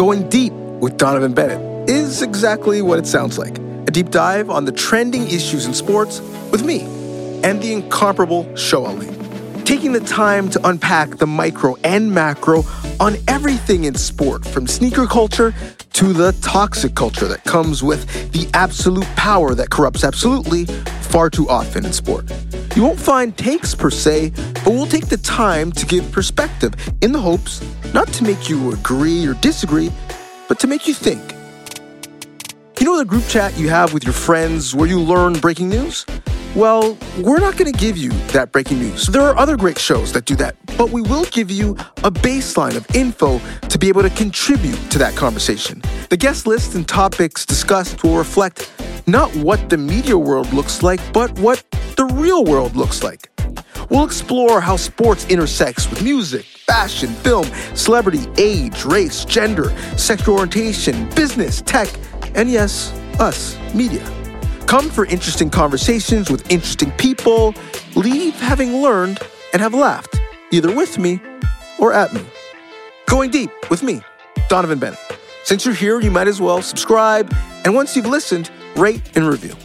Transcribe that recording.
Going Deep with Donnovan Bennett is exactly what it sounds like a deep dive on the trending issues in sports with me and the incomparable Show Ali. Taking the time to unpack the micro and macro on everything in sport, from sneaker culture to the toxic culture that comes with the absolute power that corrupts absolutely far too often in sport. You won't find takes per se, but we'll take the time to give perspective in the hopes not to make you agree or disagree, but to make you think. You know the group chat you have with your friends where you learn breaking news? Well, we're not going to give you that breaking news. There are other great shows that do that, but we will give you a baseline of info to be able to contribute to that conversation. The guest list and topics discussed will reflect not what the media world looks like, but what the real world looks like. We'll explore how sports intersects with music, fashion, film, celebrity, age, race, gender, sexual orientation, business, tech, and yes, us, media. Come for interesting conversations with interesting people. Leave having learned and have laughed, either with me or at me. Going deep with me, Donnovan Bennett. Since you're here, you might as well subscribe, and once you've listened, rate and review.